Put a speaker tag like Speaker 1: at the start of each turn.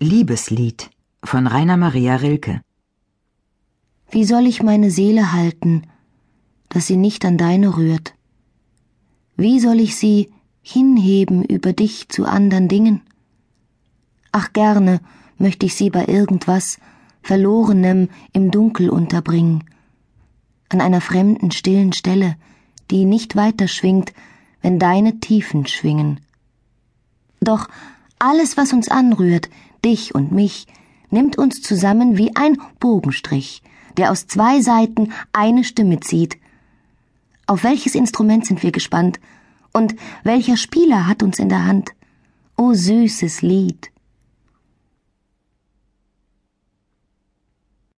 Speaker 1: Liebeslied von Rainer Maria Rilke
Speaker 2: Wie soll ich meine Seele halten, dass sie nicht an deine rührt? Wie soll ich sie hinheben über dich zu andern Dingen? Ach gerne möchte ich sie bei irgendwas Verlorenem im Dunkel unterbringen, an einer fremden stillen Stelle, die nicht weiter schwingt, wenn deine Tiefen schwingen. Doch alles, was uns anrührt, dich und mich, nimmt uns zusammen wie ein Bogenstrich, der aus zwei Seiten eine Stimme zieht. Auf welches Instrument sind wir gespannt? Und welcher Spieler hat uns in der Hand? O süßes Lied!